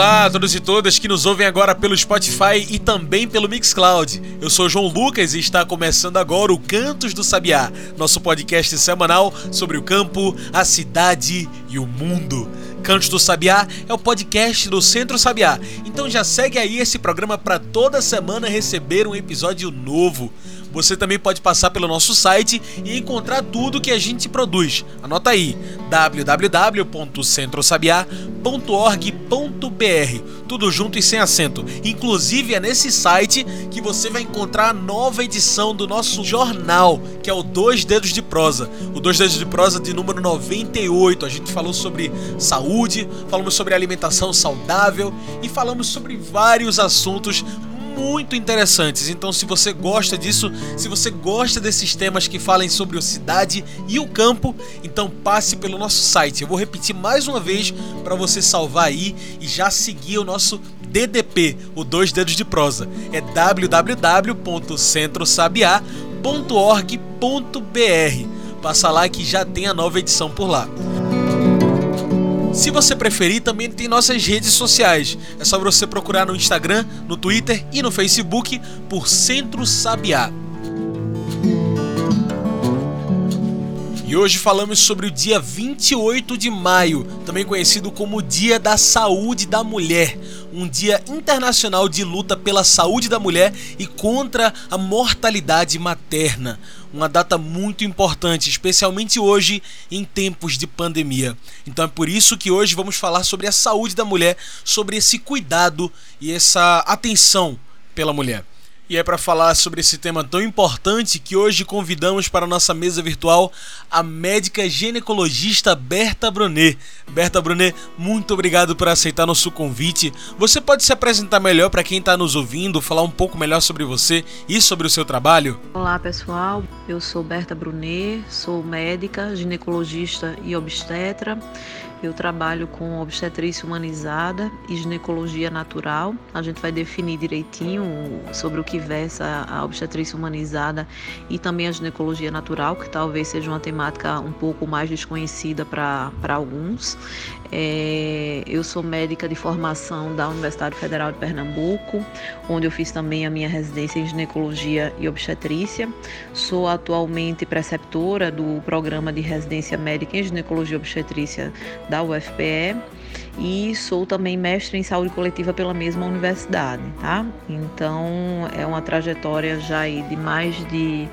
Olá a todos e todas que nos ouvem agora pelo Spotify e também pelo Mixcloud. Eu sou João Lucas e está começando agora o Cantos do Sabiá, nosso podcast semanal sobre o campo, a cidade e o mundo. Cantos do Sabiá é o podcast do Centro Sabiá, então já segue aí esse programa para toda semana receber um episódio novo. Você também pode passar pelo nosso site e encontrar tudo que a gente produz. Anota aí: www.centrosabiá.org.br. Tudo junto e sem acento. Inclusive é nesse site que você vai encontrar a nova edição do nosso jornal, que é o Dois Dedos de Prosa. O Dois Dedos de Prosa de número 98. A gente falou sobre saúde, falamos sobre alimentação saudável e falamos sobre vários assuntos muito interessantes. Então, se você gosta disso, se você gosta desses temas que falem sobre a cidade e o campo, então passe pelo nosso site. Eu vou repetir mais uma vez para você salvar aí e já seguir o nosso DDP, o Dois Dedos de Prosa. É www.centrosabiá.org.br. Passa lá que já tem a nova edição por lá. Se você preferir, também tem nossas redes sociais. É só você procurar no Instagram, no Twitter e no Facebook por Centro Sabiá. E hoje falamos sobre o dia 28 de maio, também conhecido como Dia da Saúde da Mulher, um dia internacional de luta pela saúde da mulher e contra a mortalidade materna. Uma data muito importante, especialmente hoje em tempos de pandemia. Então é por isso que hoje vamos falar sobre a saúde da mulher, sobre esse cuidado e essa atenção pela mulher. E é para falar sobre esse tema tão importante que hoje convidamos para a nossa mesa virtual a médica ginecologista Berta Brunet. Berta Brunet, muito obrigado por aceitar nosso convite. Você pode se apresentar melhor para quem está nos ouvindo, falar um pouco melhor sobre você e sobre o seu trabalho? Olá pessoal, eu sou Berta Brunet, sou médica, ginecologista e obstetra. Eu trabalho com obstetrícia humanizada e ginecologia natural. A gente vai definir direitinho sobre o que versa a obstetrícia humanizada e também a ginecologia natural, que talvez seja uma temática um pouco mais desconhecida para alguns. É, eu sou médica de formação da Universidade Federal de Pernambuco, onde eu fiz também a minha residência em ginecologia e obstetrícia. Sou atualmente preceptora do programa de residência médica em ginecologia e obstetrícia da UFPE e sou também mestre em saúde coletiva pela mesma universidade, tá? Então é uma trajetória já de mais de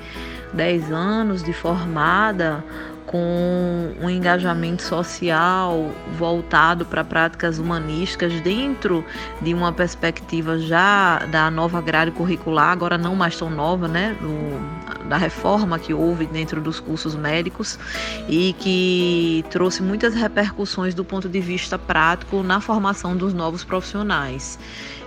10 anos de formada com um engajamento social voltado para práticas humanísticas dentro de uma perspectiva já da nova grade curricular, agora não mais tão nova, né, do, da reforma que houve dentro dos cursos médicos e que trouxe muitas repercussões do ponto de vista prático na formação dos novos profissionais.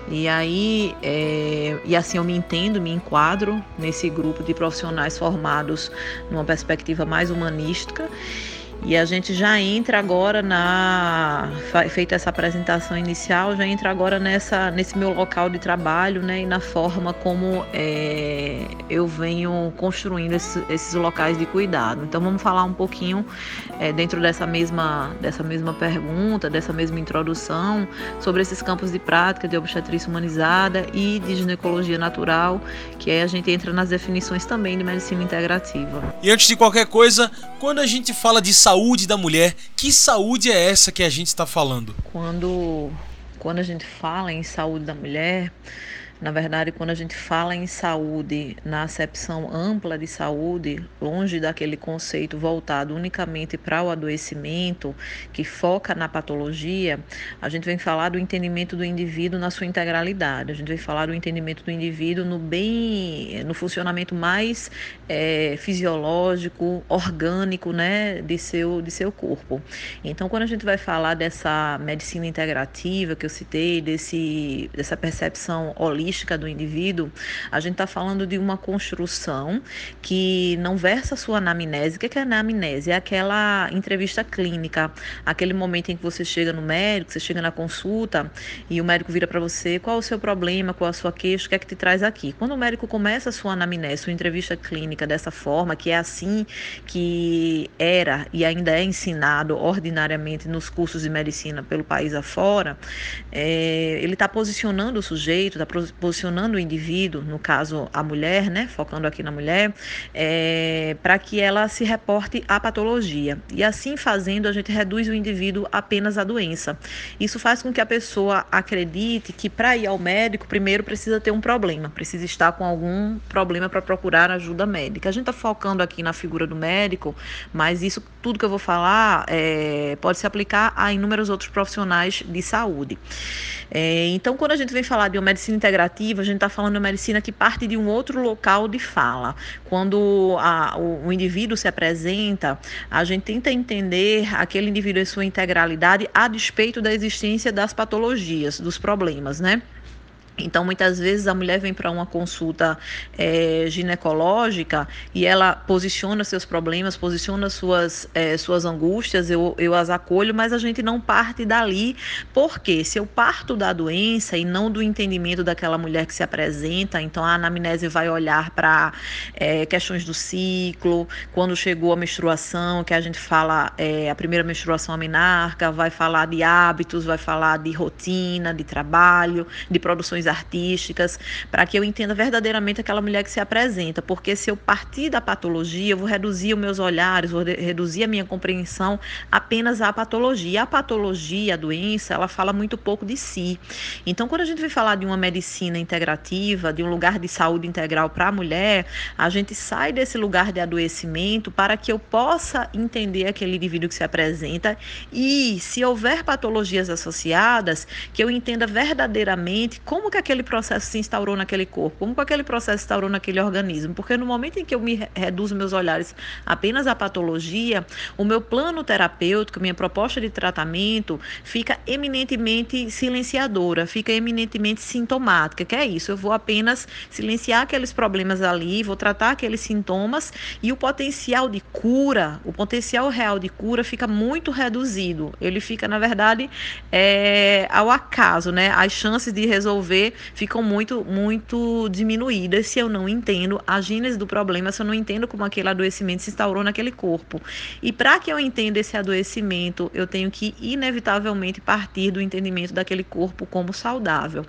E aí, é, e assim eu me entendo, me enquadro nesse grupo de profissionais formados numa perspectiva mais humanística e a gente já entra agora na feita essa apresentação inicial, já entra agora nessa nesse meu local de trabalho, né, e na forma como é, eu venho construindo esses, esses, locais de cuidado. Então vamos falar um pouquinho é, dentro dessa mesma dessa mesma pergunta, dessa mesma introdução sobre esses campos de prática de obstetrícia humanizada e de ginecologia natural, que aí a gente entra nas definições também de medicina integrativa. E antes de qualquer coisa, quando a gente fala de saúde saúde da mulher. Que saúde é essa que a gente está falando? Quando, quando a gente fala em saúde da mulher, na verdade, quando a gente fala em saúde, na acepção ampla de saúde, longe daquele conceito voltado unicamente para o adoecimento, que foca na patologia, a gente vem falar do entendimento do indivíduo na sua integralidade. A gente vem falar do entendimento do indivíduo no bem, no funcionamento mais é, fisiológico, orgânico, né, de seu de seu corpo. Então, quando a gente vai falar dessa medicina integrativa que eu citei, desse dessa percepção holística característica do indivíduo, a gente está falando de uma construção que não versa a sua anamnese. O que é anamnese? É aquela entrevista clínica, aquele momento em que você chega no médico, você chega na consulta e o médico vira para você qual o seu problema, qual a sua queixa, o que é que te traz aqui. Quando o médico começa a sua anamnese, sua entrevista clínica dessa forma, que é assim que era e ainda é ensinado ordinariamente nos cursos de medicina pelo país afora, é, ele está posicionando o sujeito, está posicionando o indivíduo, no caso a mulher, né, focando aqui na mulher, é, para que ela se reporte à patologia. E assim fazendo, a gente reduz o indivíduo apenas à doença. Isso faz com que a pessoa acredite que para ir ao médico, primeiro precisa ter um problema, precisa estar com algum problema para procurar ajuda médica. A gente está focando aqui na figura do médico, mas isso tudo que eu vou falar é, pode se aplicar a inúmeros outros profissionais de saúde. É, então, quando a gente vem falar de uma medicina integrativa, a gente está falando de uma medicina que parte de um outro local de fala. Quando a, o, o indivíduo se apresenta, a gente tenta entender aquele indivíduo em sua integralidade a despeito da existência das patologias, dos problemas, né? Então, muitas vezes a mulher vem para uma consulta é, ginecológica e ela posiciona seus problemas, posiciona suas, é, suas angústias, eu, eu as acolho, mas a gente não parte dali, porque se eu parto da doença e não do entendimento daquela mulher que se apresenta, então a anamnese vai olhar para é, questões do ciclo, quando chegou a menstruação, que a gente fala a primeira menstruação amenarca, vai falar de hábitos, vai falar de rotina, de trabalho, de produções artísticas, para que eu entenda verdadeiramente aquela mulher que se apresenta, porque se eu partir da patologia, eu vou reduzir os meus olhares, vou reduzir a minha compreensão apenas à patologia. A patologia, a doença, ela fala muito pouco de si. Então, quando a gente vai falar de uma medicina integrativa, de um lugar de saúde integral para a mulher, a gente sai desse lugar de adoecimento para que eu possa entender aquele indivíduo que se apresenta e, se houver patologias associadas, que eu entenda verdadeiramente como que aquele processo se instaurou naquele corpo, como que aquele processo se instaurou naquele organismo. Porque no momento em que eu me reduzo meus olhares apenas à patologia, o meu plano terapêutico, minha proposta de tratamento fica eminentemente silenciadora, fica eminentemente sintomática, que é isso, eu vou apenas silenciar aqueles problemas ali, vou tratar aqueles sintomas e o potencial de cura, o potencial real de cura fica muito reduzido. Ele fica, na verdade, é, ao acaso, né? As chances de resolver ficam muito, muito diminuídas se eu não entendo a gênese do problema, se eu não entendo como aquele adoecimento se instaurou naquele corpo. E para que eu entenda esse adoecimento, eu tenho que inevitavelmente partir do entendimento daquele corpo como saudável.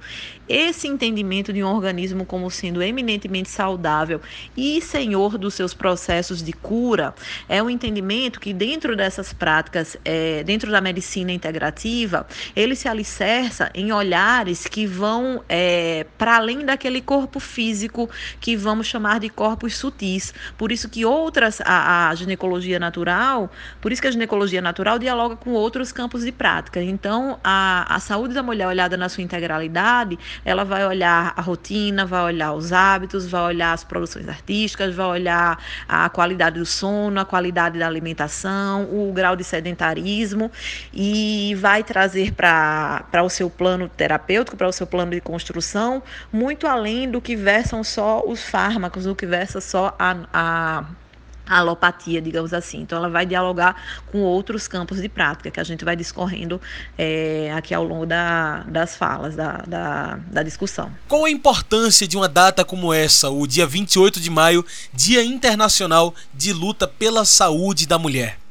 Esse entendimento de um organismo como sendo eminentemente saudável e senhor dos seus processos de cura é um entendimento que dentro dessas práticas, é, dentro da medicina integrativa, ele se alicerça em olhares que vão é, para além daquele corpo físico que vamos chamar de corpos sutis. Por isso que outras, a, a ginecologia natural, por isso que a ginecologia natural dialoga com outros campos de prática. Então, a, a saúde da mulher olhada na sua integralidade, ela vai olhar a rotina, vai olhar os hábitos, vai olhar as produções artísticas, vai olhar a qualidade do sono, a qualidade da alimentação, o grau de sedentarismo e vai trazer para o seu plano terapêutico, para o seu plano de construção muito além do que versam só os fármacos, do que versa só a, a a alopatia, digamos assim. Então, ela vai dialogar com outros campos de prática que a gente vai discorrendo é, aqui ao longo da, das falas, da, da, da, discussão. Qual a importância de uma data como essa, o dia 28 de maio, Dia Internacional de Luta pela Saúde da Mulher?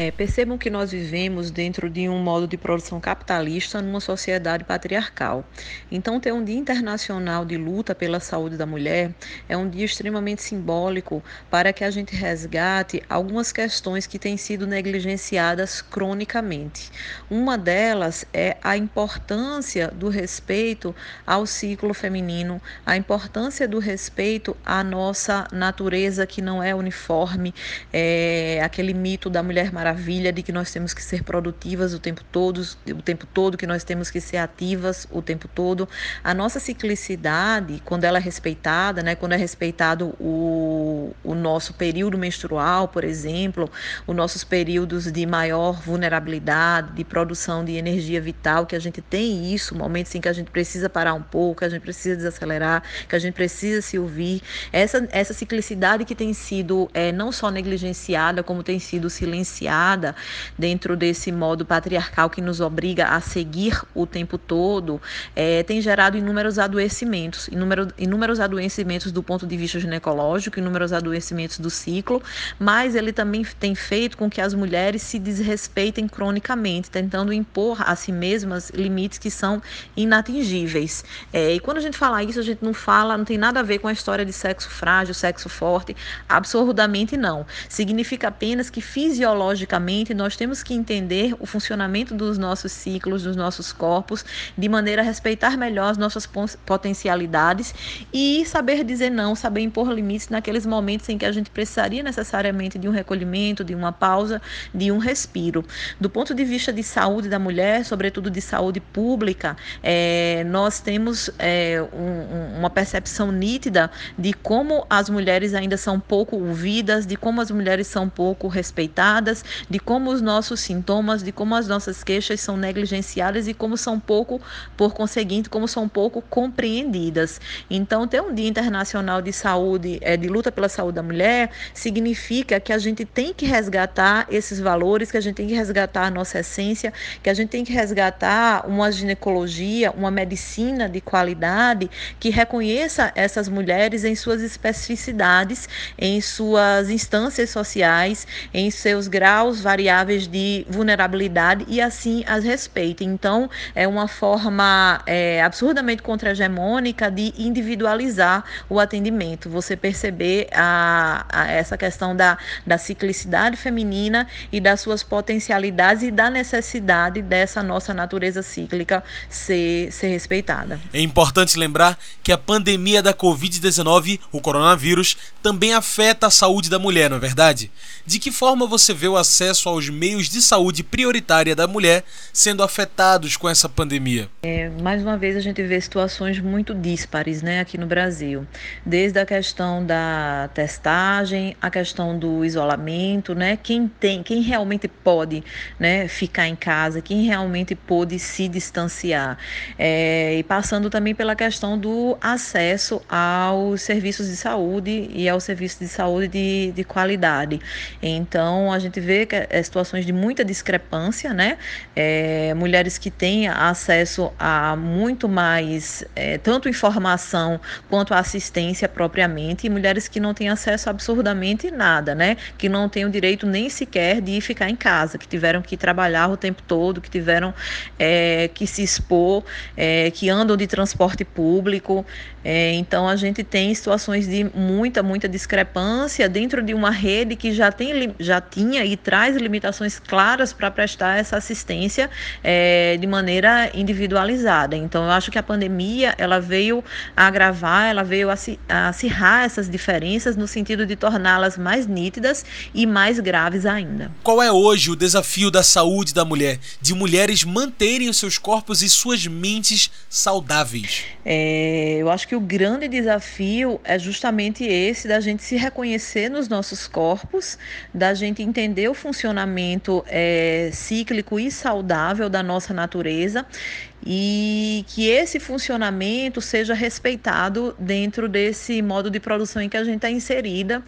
É, percebam que nós vivemos dentro de um modo de produção capitalista numa sociedade patriarcal. Então, ter um Dia Internacional de Luta pela Saúde da Mulher é um dia extremamente simbólico para que a gente resgate algumas questões que têm sido negligenciadas cronicamente. Uma delas é a importância do respeito ao ciclo feminino, a importância do respeito à nossa natureza que não é uniforme, é aquele mito da mulher maravilhosa maravilha de que nós temos que ser produtivas o tempo todo, o tempo todo, que nós temos que ser ativas o tempo todo. A nossa ciclicidade, quando ela é respeitada, né, quando é respeitado o, o nosso período menstrual, por exemplo, os nossos períodos de maior vulnerabilidade, de produção de energia vital, que a gente tem isso, momentos em que a gente precisa parar um pouco, que a gente precisa desacelerar, que a gente precisa se ouvir. Essa, essa ciclicidade que tem sido é, não só negligenciada, como tem sido silenciada dentro desse modo patriarcal que nos obriga a seguir o tempo todo, é, tem gerado inúmeros adoecimentos, inúmero, inúmeros adoecimentos do ponto de vista ginecológico, inúmeros adoecimentos do ciclo, mas ele também tem feito com que as mulheres se desrespeitem cronicamente, tentando impor a si mesmas limites que são inatingíveis. É, e quando a gente fala isso, a gente não fala, não tem nada a ver com a história de sexo frágil, sexo forte, absurdamente não. Significa apenas que fisiologicamente nós temos que entender o funcionamento dos nossos ciclos, dos nossos corpos, de maneira a respeitar melhor as nossas potencialidades e saber dizer não, saber impor limites naqueles momentos em que a gente precisaria necessariamente de um recolhimento, de uma pausa, de um respiro. Do ponto de vista de saúde da mulher, sobretudo de saúde pública, é, nós temos é, um, uma percepção nítida de como as mulheres ainda são pouco ouvidas, de como as mulheres são pouco respeitadas, de como os nossos sintomas, de como as nossas queixas são negligenciadas e como são pouco, por conseguinte, como são pouco compreendidas. Então, ter um Dia Internacional de Saúde, é, de luta pela saúde da mulher, significa que a gente tem que resgatar esses valores, que a gente tem que resgatar a nossa essência, que a gente tem que resgatar uma ginecologia, uma medicina de qualidade que reconheça essas mulheres em suas especificidades, em suas instâncias sociais, em seus graus variáveis de vulnerabilidade e assim as respeite. Então, é uma forma é, absurdamente contra-hegemônica de individualizar o atendimento, você perceber a, a essa questão da, da ciclicidade feminina e das suas potencialidades e da necessidade dessa nossa natureza cíclica ser, ser respeitada. É importante lembrar que a pandemia da Covid-19, o coronavírus, também afeta a saúde da mulher, não é verdade? De que forma você vê o acesso aos meios de saúde prioritária da mulher sendo afetados com essa pandemia? É, mais uma vez a gente vê situações muito díspares né, aqui no Brasil. Desde a questão da testagem, a questão do isolamento, né? Quem tem, quem realmente pode né, ficar em casa, quem realmente pôde se distanciar. É, e passando também pela questão do acesso aos serviços de saúde e aos serviços de saúde de, de qualidade. Então, a gente vê que é situações de muita discrepância, né? É, mulheres que têm acesso a muito mais, é, tanto informação quanto assistência propriamente, e mulheres que não têm acesso a absurdamente nada, né? Que não têm o direito nem sequer de ficar em casa, que tiveram que trabalhar o tempo todo, que tiveram é, que se expor, é, que andam de transporte público. É, então, a gente tem situações de muita, muita discrepância dentro de uma rede que já, tem, já tinha e traz limitações claras para prestar essa assistência é, de maneira individualizada. Então, eu acho que a pandemia ela veio agravar, ela veio acirrar essas diferenças no sentido de torná-las mais nítidas e mais graves ainda. Qual é hoje o desafio da saúde da mulher, de mulheres manterem os seus corpos e suas mentes saudáveis? É, eu acho que o grande desafio é justamente esse da gente se reconhecer nos nossos corpos, da gente entender o funcionamento é, cíclico e saudável da nossa natureza e que esse funcionamento seja respeitado dentro desse modo de produção em que a gente está inserida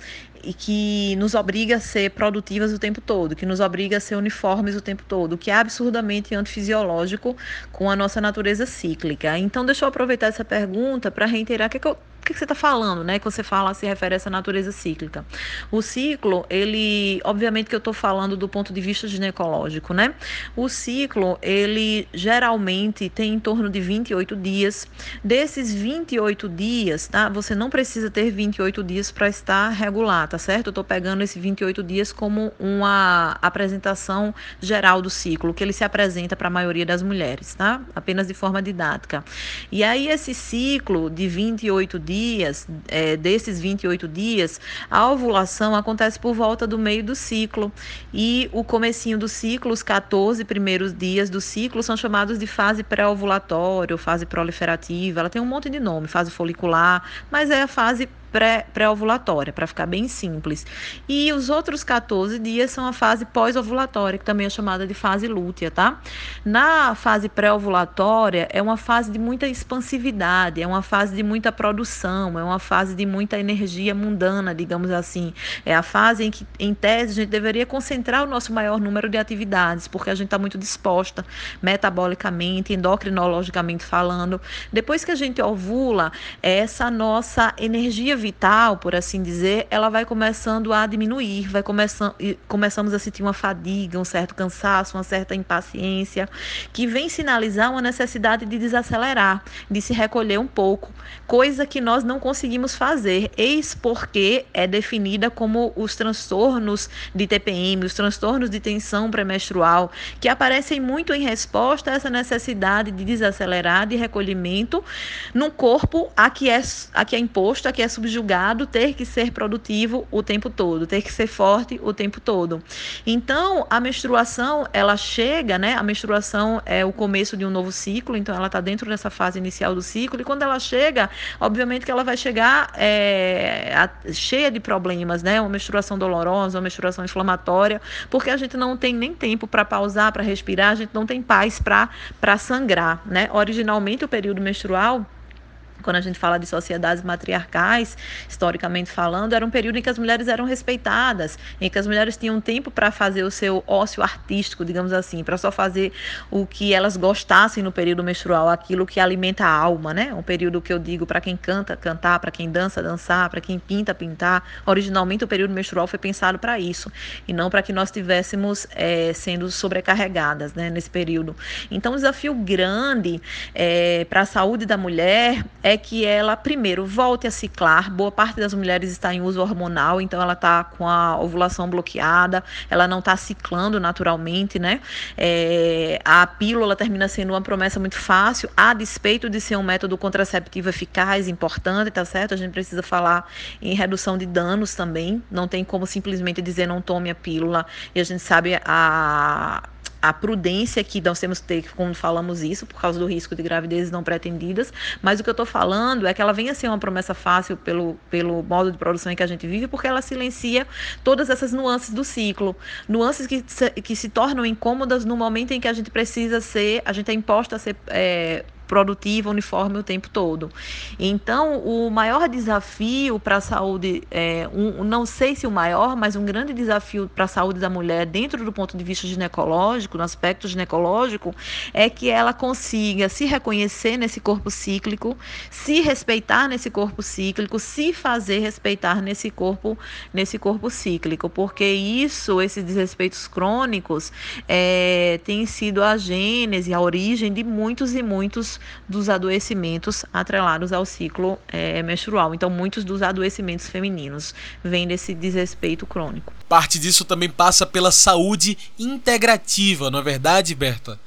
e que nos obriga a ser produtivas o tempo todo, que nos obriga a ser uniformes o tempo todo, que é absurdamente antifisiológico com a nossa natureza cíclica. Então, deixa eu aproveitar essa pergunta para reiterar o que, é que eu o que, você está falando, né? Que você fala se refere a essa natureza cíclica. O ciclo, ele, obviamente que eu estou falando do ponto de vista ginecológico, né? O ciclo, ele geralmente tem em torno de 28 dias. Desses 28 dias, tá? Você não precisa ter 28 dias para estar regular, tá certo? Eu estou pegando esses 28 dias como uma apresentação geral do ciclo, que ele se apresenta para a maioria das mulheres, tá? Apenas de forma didática. E aí, esse ciclo de 28 dias, dias, é, desses 28 dias, a ovulação acontece por volta do meio do ciclo. E o comecinho do ciclo, os 14 primeiros dias do ciclo, são chamados de fase pré-ovulatória, fase proliferativa. Ela tem um monte de nome, fase folicular, mas é a fase pré-ovulatória, para ficar bem simples. E os outros 14 dias são a fase pós-ovulatória, que também é chamada de fase lútea, tá? Na fase pré-ovulatória, é uma fase de muita expansividade, é uma fase de muita produção, é uma fase de muita energia mundana, digamos assim. É a fase em que, em tese, a gente deveria concentrar o nosso maior número de atividades, porque a gente está muito disposta metabolicamente, endocrinologicamente falando. Depois que a gente ovula, essa nossa energia vital, por assim dizer, ela vai começando a diminuir, vai começando, começamos a sentir uma fadiga, um certo cansaço, uma certa impaciência, que vem sinalizar uma necessidade de desacelerar, de se recolher um pouco, coisa que nós não conseguimos fazer, eis porque é definida como os transtornos de TPM, os transtornos de tensão pré-menstrual, que aparecem muito em resposta a essa necessidade de desacelerar, de recolhimento, num corpo a que é, a que é imposto, a que é subjetivo subjugado ter que ser produtivo o tempo todo, ter que ser forte o tempo todo. Então, a menstruação, ela chega, né? A menstruação é o começo de um novo ciclo, então ela está dentro dessa fase inicial do ciclo, e quando ela chega, obviamente que ela vai chegar é, a, cheia de problemas, né? Uma menstruação dolorosa, uma menstruação inflamatória, porque a gente não tem nem tempo para pausar, para respirar, a gente não tem paz para sangrar, né? Originalmente, o período menstrual quando a gente fala de sociedades matriarcais, historicamente falando, era um período em que as mulheres eram respeitadas, em que as mulheres tinham tempo para fazer o seu ócio artístico, digamos assim, para só fazer o que elas gostassem no período menstrual, aquilo que alimenta a alma, né? Um período que eu digo para quem canta, cantar, para quem dança, dançar, para quem pinta, pintar. Originalmente o período menstrual foi pensado para isso e não para que nós estivéssemos é, sendo sobrecarregadas, né? Nesse período. Então, o desafio grande é, para a saúde da mulher é é que ela, primeiro, volte a ciclar. Boa parte das mulheres está em uso hormonal, então ela está com a ovulação bloqueada, ela não está ciclando naturalmente, né? É, a pílula termina sendo uma promessa muito fácil, a despeito de ser um método contraceptivo eficaz, importante, tá certo? A gente precisa falar em redução de danos também. Não tem como simplesmente dizer não tome a pílula. E a gente sabe a a prudência que nós temos que ter quando falamos isso, por causa do risco de gravidezes não pretendidas, mas o que eu estou falando é que ela venha ser uma promessa fácil pelo, pelo modo de produção em que a gente vive, porque ela silencia todas essas nuances do ciclo, nuances que, que se tornam incômodas no momento em que a gente precisa ser, a gente é imposta a ser. É, produtiva, uniforme o tempo todo. Então, o maior desafio para a saúde, é, um, não sei se o maior, mas um grande desafio para a saúde da mulher, dentro do ponto de vista ginecológico, no aspecto ginecológico, é que ela consiga se reconhecer nesse corpo cíclico, se respeitar nesse corpo cíclico, se fazer respeitar nesse corpo, nesse corpo cíclico, porque isso, esses desrespeitos crônicos, é, tem sido a gênese, a origem de muitos e muitos dos adoecimentos atrelados ao ciclo é, menstrual. Então, muitos dos adoecimentos femininos vêm desse desrespeito crônico. Parte disso também passa pela saúde integrativa, não é verdade, Berta?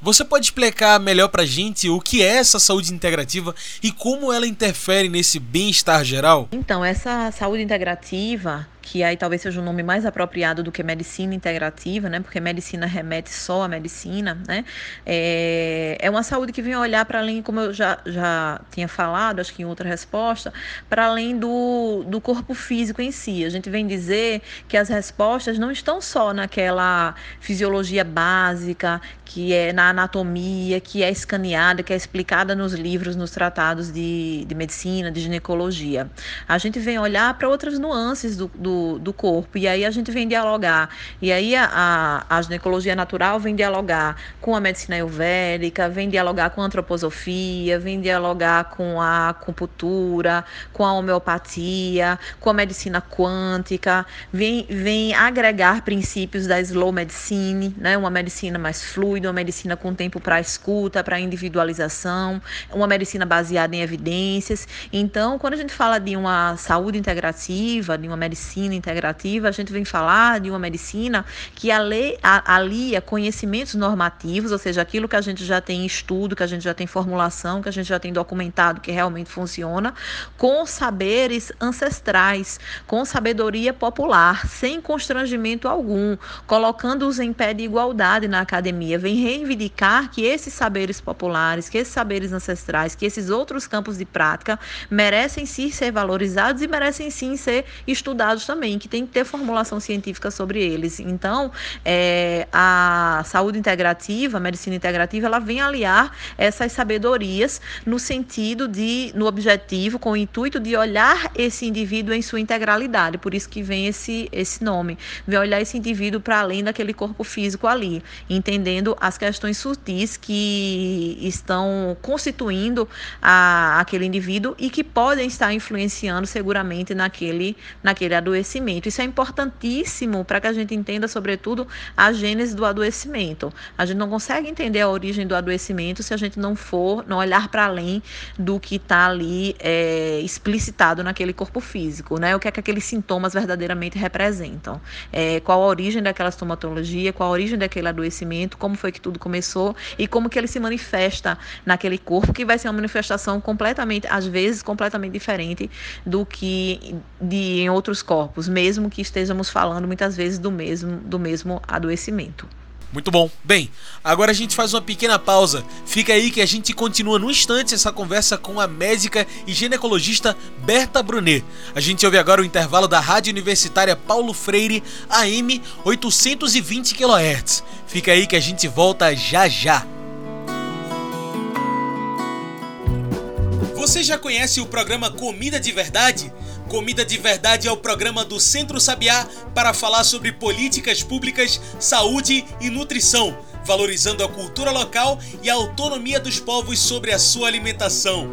Você pode explicar melhor pra gente o que é essa saúde integrativa e como ela interfere nesse bem-estar geral? Então, essa saúde integrativa que aí talvez seja o um nome mais apropriado do que medicina integrativa, né? Porque medicina remete só à medicina, né? É, é uma saúde que vem olhar para além, como eu já, já tinha falado, acho que em outra resposta, para além do, do corpo físico em si. A gente vem dizer que as respostas não estão só naquela fisiologia básica, que é na anatomia, que é escaneada, que é explicada nos livros, nos tratados de, de medicina, de ginecologia. A gente vem olhar para outras nuances do, do do, corpo. E aí a gente vem dialogar. E aí a, a, a ginecologia natural vem dialogar com a medicina ayurvédica, vem dialogar com a antroposofia, vem dialogar com a acupuntura, com a homeopatia, com a medicina quântica, vem, vem agregar princípios da slow medicine, né? uma medicina mais fluida, uma medicina com tempo para escuta, para individualização, uma medicina baseada em evidências. Então, quando a gente fala de uma saúde integrativa, de uma medicina, medicina integrativa, a gente vem falar de uma medicina que alia conhecimentos normativos, ou seja, aquilo que a gente já tem estudo, que a gente já tem formulação, que a gente já tem documentado que realmente funciona, com saberes ancestrais, com sabedoria popular, sem constrangimento algum, colocando-os em pé de igualdade na academia. Vem reivindicar que esses saberes populares, que esses saberes ancestrais, que esses outros campos de prática merecem sim ser valorizados e merecem sim ser estudados também, que tem que ter formulação científica sobre eles. Então, é, a saúde integrativa, a medicina integrativa, ela vem aliar essas sabedorias no sentido de, no objetivo, com o intuito de olhar esse indivíduo em sua integralidade. Por isso que vem esse, esse nome. Vem olhar esse indivíduo para além daquele corpo físico ali, entendendo as questões sutis que estão constituindo a, aquele indivíduo e que podem estar influenciando seguramente naquele, naquele adoecimento. Isso é importantíssimo para que a gente entenda, sobretudo, a gênese do adoecimento. A gente não consegue entender a origem do adoecimento se a gente não for, não olhar para além do que está ali é, explicitado naquele corpo físico, né? O que é que aqueles sintomas verdadeiramente representam? É, qual a origem daquela estomatologia? Qual a origem daquele adoecimento? Como foi que tudo começou e como que ele se manifesta naquele corpo? Que vai ser uma manifestação completamente, às vezes, completamente diferente do que de em outros corpos, mesmo que estejamos falando muitas vezes do mesmo do mesmo adoecimento. Muito bom. Bem, agora a gente faz uma pequena pausa. Fica aí que a gente continua no instante essa conversa com a médica e ginecologista Berta Brunet. A gente ouve agora o intervalo da Rádio Universitária Paulo Freire AM 820 kHz. Fica aí que a gente volta já já. Você já conhece o programa Comida de Verdade? Comida de Verdade é o programa do Centro Sabiá para falar sobre políticas públicas, saúde e nutrição, valorizando a cultura local e a autonomia dos povos sobre a sua alimentação.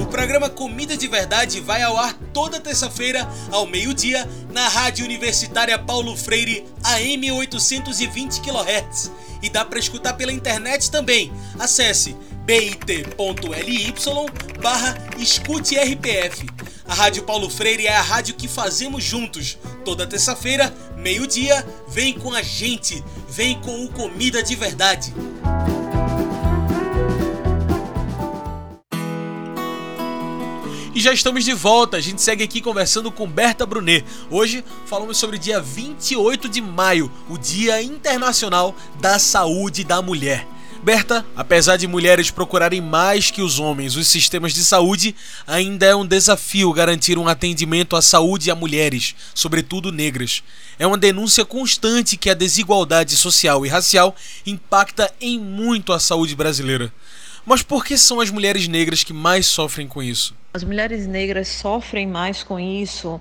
O programa Comida de Verdade vai ao ar toda terça-feira, ao meio-dia, na Rádio Universitária Paulo Freire, AM 820 kHz. E dá para escutar pela internet também. Acesse bit.ly barra escute RPF. A Rádio Paulo Freire é a rádio que fazemos juntos. Toda terça-feira, meio-dia, vem com a gente, vem com o Comida de Verdade. E já estamos de volta, a gente segue aqui conversando com Berta Brunet. Hoje falamos sobre o dia 28 de maio, o Dia Internacional da Saúde da Mulher. Berta, apesar de mulheres procurarem mais que os homens os sistemas de saúde, ainda é um desafio garantir um atendimento à saúde a mulheres, sobretudo negras. É uma denúncia constante que a desigualdade social e racial impacta em muito a saúde brasileira. Mas por que são as mulheres negras que mais sofrem com isso? As mulheres negras sofrem mais com isso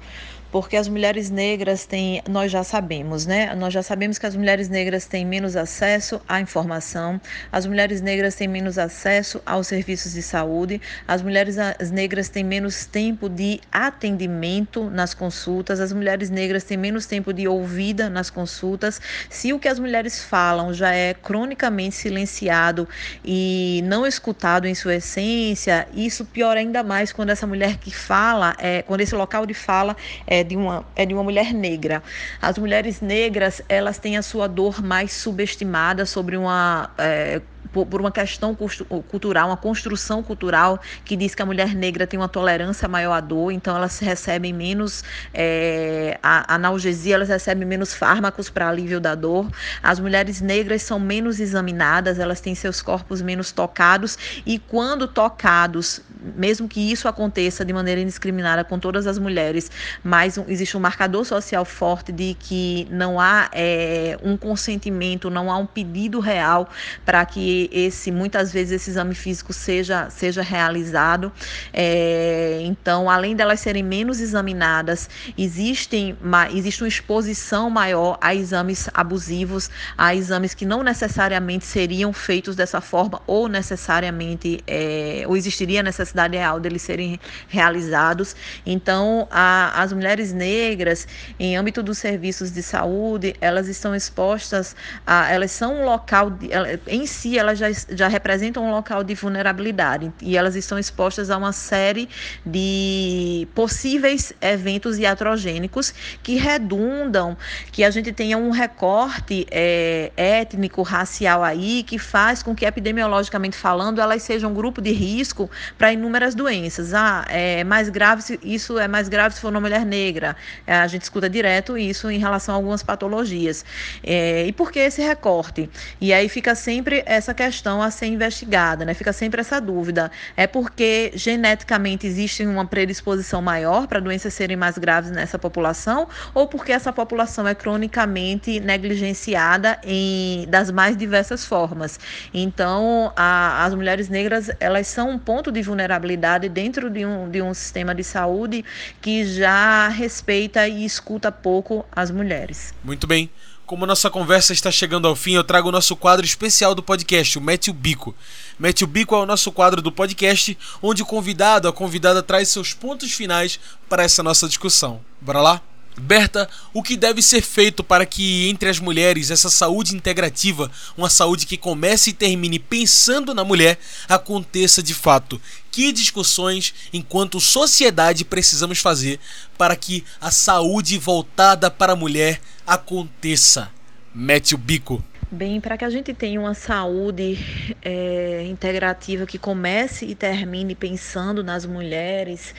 porque as mulheres negras têm, nós já sabemos, né? Nós já sabemos que as mulheres negras têm menos acesso à informação, as mulheres negras têm menos acesso aos serviços de saúde, as mulheres negras têm menos tempo de atendimento nas consultas, as mulheres negras têm menos tempo de ouvida nas consultas. Se o que as mulheres falam já é cronicamente silenciado e não escutado em sua essência, isso piora ainda mais quando essa mulher que fala, é, quando esse local de fala é é de uma, é de uma mulher negra. As mulheres negras, elas têm a sua dor mais subestimada sobre uma é, por, uma questão cultural, uma construção cultural que diz que a mulher negra tem uma tolerância maior à dor, então elas recebem menos é, analgesia, elas recebem menos fármacos para alívio da dor. As mulheres negras são menos examinadas, elas têm seus corpos menos tocados e quando tocados, mesmo que isso aconteça de maneira indiscriminada com todas as mulheres, mas existe um marcador social forte de que não há é, um consentimento, não há um pedido real para que esse muitas vezes esse exame físico seja, seja realizado. É, então, além delas serem menos examinadas, existem, existe uma exposição maior a exames abusivos, a exames que não necessariamente seriam feitos dessa forma ou necessariamente é, ou existiria a necessidade real deles serem realizados. Então, a, as mulheres negras, em âmbito dos serviços de saúde, elas estão expostas a, elas são um local, de, em si, elas já, já representam um local de vulnerabilidade e elas estão expostas a uma série de possíveis eventos iatrogênicos que redundam, que a gente tenha um recorte é, étnico, racial aí, que faz com que, epidemiologicamente falando, elas sejam um grupo de risco para inúmeras doenças. Ah, é mais grave, isso é mais grave se for uma mulher negra. É, a gente escuta direto isso em relação a algumas patologias. É, e por que esse recorte? E aí fica sempre essa questão a ser investigada, né? Fica sempre essa dúvida. É porque geneticamente existe uma predisposição maior para doenças serem mais graves nessa população ou porque essa população é cronicamente negligenciada em das mais diversas formas. Então, a, as mulheres negras, elas são um ponto de vulnerabilidade dentro de um, de um sistema de saúde que já respeita e escuta pouco as mulheres. Muito bem. Como nossa conversa está chegando ao fim, eu trago o nosso quadro especial do podcast, o Mete o Bico. Mete o Bico é o nosso quadro do podcast, onde o convidado, a convidada, traz seus pontos finais para essa nossa discussão. Bora lá? Berta, o que deve ser feito para que entre as mulheres essa saúde integrativa, uma saúde que comece e termine pensando na mulher, aconteça de fato? Que discussões, enquanto sociedade, precisamos fazer para que a saúde voltada para a mulher aconteça. Mete o bico. Bem, para que a gente tenha uma saúde é, integrativa que comece e termine pensando nas mulheres,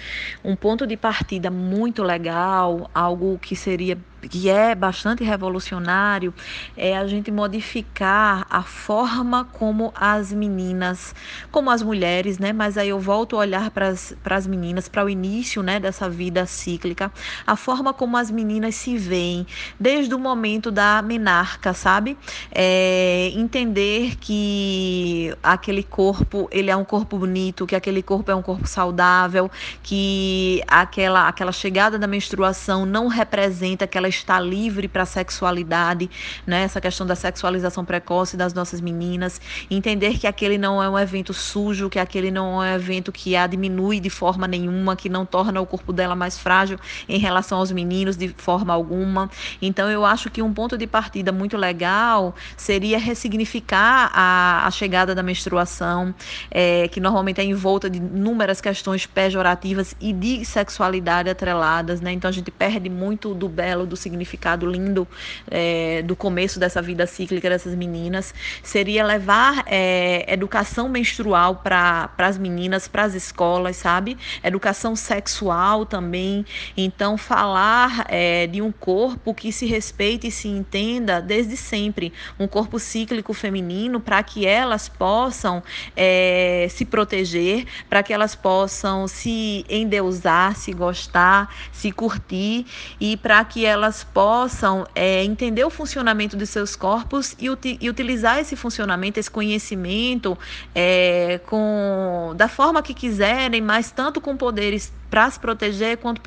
um ponto de partida muito legal, algo que seria que é bastante revolucionário, é a gente modificar a forma como as meninas, como as mulheres, né? Mas aí eu volto a olhar para as meninas, para o início, né, dessa vida cíclica, a forma como as meninas se veem desde o momento da menarca, sabe? É, entender que aquele corpo, ele é um corpo bonito, que aquele corpo é um corpo saudável, que aquela aquela chegada da menstruação não representa aquela está livre para a sexualidade, né? essa questão da sexualização precoce das nossas meninas, entender que aquele não é um evento sujo, que aquele não é um evento que a diminui de forma nenhuma, que não torna o corpo dela mais frágil em relação aos meninos de forma alguma. Então eu acho que um ponto de partida muito legal seria ressignificar a, a chegada da menstruação, é, que normalmente é envolta de inúmeras questões pejorativas e de sexualidade atreladas, né? Então a gente perde muito do belo, do significado lindo é, do começo dessa vida cíclica dessas meninas, seria levar é, educação menstrual para as meninas, para as escolas, sabe? Educação sexual também. Então, falar é, de um corpo que se respeite e se entenda desde sempre, um corpo cíclico feminino, para que elas possam é, se proteger, para que elas possam se endeusar, se gostar, se curtir e para que elas possam é, entender o funcionamento de seus corpos e, e utilizar esse funcionamento, esse conhecimento é, com, da forma que quiserem, mas tanto com poderes para se proteger quanto,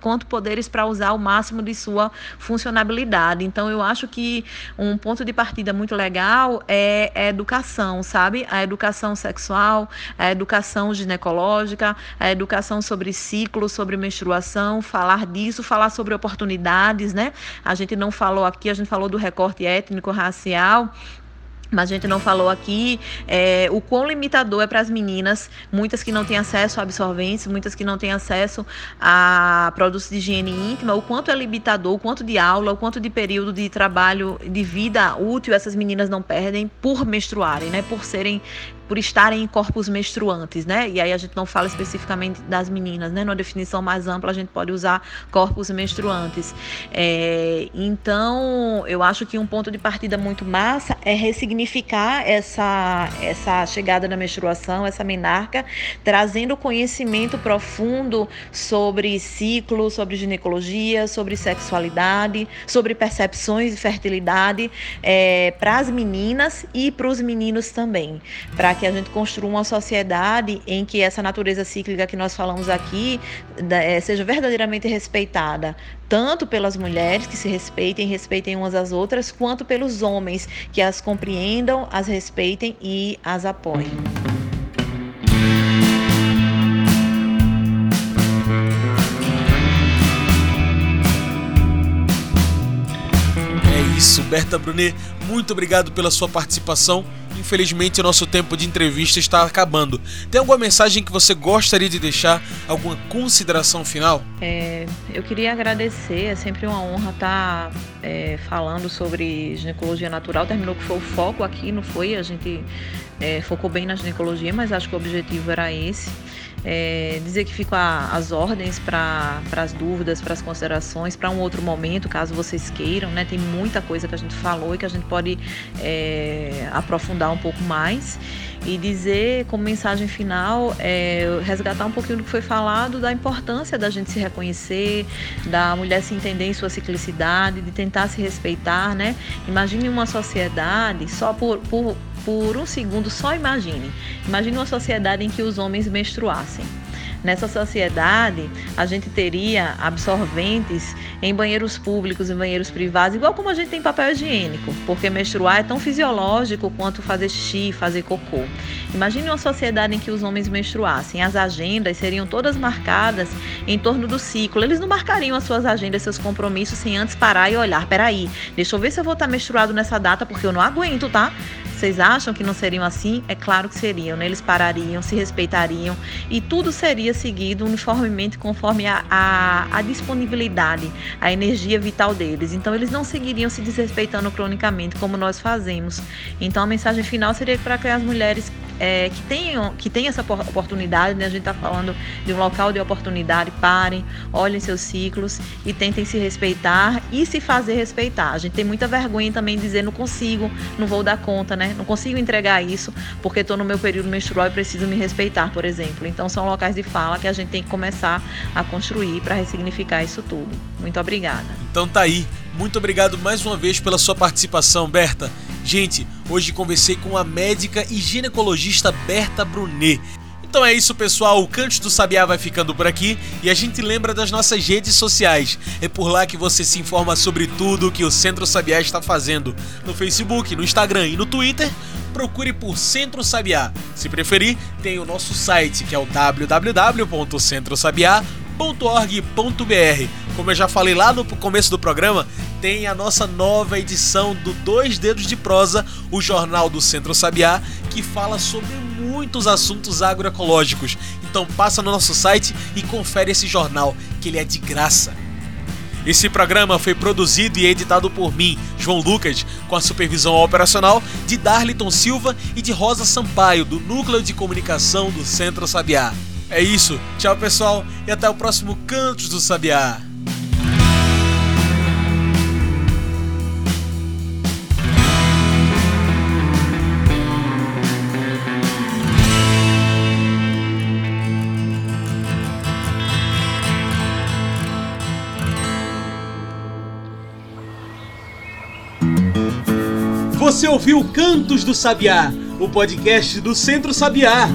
quanto poderes para usar o máximo de sua funcionabilidade. Então, eu acho que um ponto de partida muito legal é a educação, sabe? A educação sexual, a educação ginecológica, a educação sobre ciclo, sobre menstruação, falar disso, falar sobre oportunidades, né? A gente não falou aqui, a gente falou do recorte étnico, racial, mas a gente não falou aqui é, o quão limitador é para as meninas, muitas que não têm acesso a absorventes, muitas que não têm acesso a produtos de higiene íntima, o quanto é limitador, o quanto de aula, o quanto de período de trabalho, de vida útil essas meninas não perdem por menstruarem, né? Por serem por estarem em corpos menstruantes, né? E aí a gente não fala especificamente das meninas, né? Numa definição mais ampla, a gente pode usar corpos menstruantes. É, então, eu acho que um ponto de partida muito massa é ressignificar essa, essa chegada da menstruação, essa menarca, trazendo conhecimento profundo sobre ciclo, sobre ginecologia, sobre sexualidade, sobre percepções de fertilidade é, para as meninas e para os meninos também, para que a gente construa uma sociedade em que essa natureza cíclica que nós falamos aqui é, seja verdadeiramente respeitada, tanto pelas mulheres que se respeitem, respeitem umas às outras, quanto pelos homens que as compreendam, as respeitem e as apoiem. Isso, Berta Brunet, muito obrigado pela sua participação. Infelizmente, o nosso tempo de entrevista está acabando. Tem alguma mensagem que você gostaria de deixar? Alguma consideração final? É, eu queria agradecer, é sempre uma honra estar é, falando sobre ginecologia natural. Terminou que foi o foco aqui, não foi? A gente é, focou bem na ginecologia, mas acho que o objetivo era esse. É, dizer que fico as ordens para as dúvidas, para as considerações, para um outro momento, caso vocês queiram, né? Tem muita coisa que a gente falou e que a gente pode é, aprofundar um pouco mais. E dizer como mensagem final, é, resgatar um pouquinho do que foi falado, da importância da gente se reconhecer, da mulher se entender em sua ciclicidade, de tentar se respeitar, né? Imagine uma sociedade só por, por por um segundo, só imagine. Imagine uma sociedade em que os homens menstruassem. Nessa sociedade, a gente teria absorventes em banheiros públicos e banheiros privados, igual como a gente tem papel higiênico, porque menstruar é tão fisiológico quanto fazer xixi, fazer cocô. Imagine uma sociedade em que os homens menstruassem. As agendas seriam todas marcadas em torno do ciclo. Eles não marcariam as suas agendas, seus compromissos, sem antes parar e olhar. Peraí, deixa eu ver se eu vou estar menstruado nessa data, porque eu não aguento, tá? Vocês acham que não seriam assim? É claro que seriam, né? Eles parariam, se respeitariam e tudo seria seguido uniformemente conforme a, a, a disponibilidade, a energia vital deles. Então, eles não seguiriam se desrespeitando cronicamente como nós fazemos. Então, a mensagem final seria para que as mulheres é, que tenham que tenham essa oportunidade, né? A gente está falando de um local de oportunidade, parem, olhem seus ciclos e tentem se respeitar e se fazer respeitar. A gente tem muita vergonha também de dizer não consigo, não vou dar conta, né? Não consigo entregar isso porque estou no meu período menstrual e preciso me respeitar, por exemplo. Então são locais de fala que a gente tem que começar a construir para ressignificar isso tudo. Muito obrigada. Então tá aí. Muito obrigado mais uma vez pela sua participação, Berta. Gente, hoje conversei com a médica e ginecologista Berta Brunet. Então é isso, pessoal. O Canto do Sabiá vai ficando por aqui e a gente lembra das nossas redes sociais. É por lá que você se informa sobre tudo o que o Centro Sabiá está fazendo. No Facebook, no Instagram e no Twitter, procure por Centro Sabiá. Se preferir, tem o nosso site que é o www.centrosabiá.org.br. Como eu já falei lá no começo do programa, tem a nossa nova edição do Dois Dedos de Prosa, o jornal do Centro Sabiá, que fala sobre muitos assuntos agroecológicos. Então passa no nosso site e confere esse jornal, que ele é de graça. Esse programa foi produzido e editado por mim, João Lucas, com a supervisão operacional de Darliton Silva e de Rosa Sampaio, do Núcleo de Comunicação do Centro Sabiá. É isso, tchau pessoal e até o próximo Cantos do Sabiá. Você ouviu Cantos do Sabiá, o podcast do Centro Sabiá.